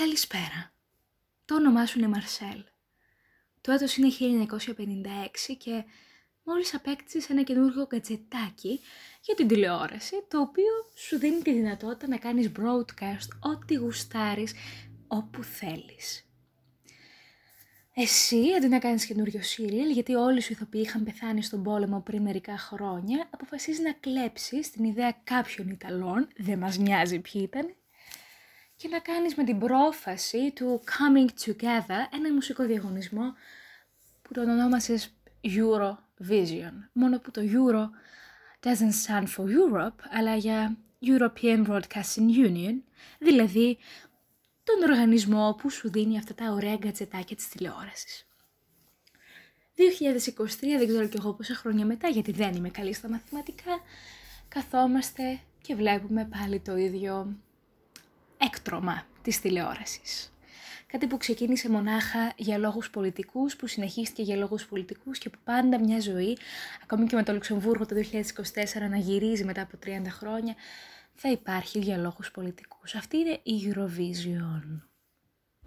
Καλησπέρα. Το όνομά σου είναι Μαρσέλ. Το έτος είναι 1956 και μόλις απέκτησες ένα καινούργιο κατσετάκι για την τηλεόραση, το οποίο σου δίνει τη δυνατότητα να κάνεις broadcast ό,τι γουστάρεις όπου θέλεις. Εσύ, αντί να κάνεις καινούριο σύριελ, γιατί όλοι σου ηθοποιοί είχαν πεθάνει στον πόλεμο πριν μερικά χρόνια, αποφασίζεις να κλέψεις την ιδέα κάποιων Ιταλών, δεν μας νοιάζει ποιοι ήταν, και να κάνεις με την πρόφαση του Coming Together ένα μουσικό διαγωνισμό που τον ονόμασες Eurovision. Μόνο που το Euro doesn't stand for Europe, αλλά για European Broadcasting Union, δηλαδή τον οργανισμό που σου δίνει αυτά τα ωραία γκατζετάκια της τηλεόρασης. 2023, δεν ξέρω κι εγώ πόσα χρόνια μετά, γιατί δεν είμαι καλή στα μαθηματικά, καθόμαστε και βλέπουμε πάλι το ίδιο έκτρωμα της τηλεόρασης. Κάτι που ξεκίνησε μονάχα για λόγους πολιτικούς, που συνεχίστηκε για λόγους πολιτικούς και που πάντα μια ζωή, ακόμη και με το Λουξεμβούργο το 2024 να γυρίζει μετά από 30 χρόνια, θα υπάρχει για λόγους πολιτικούς. Αυτή είναι η Eurovision.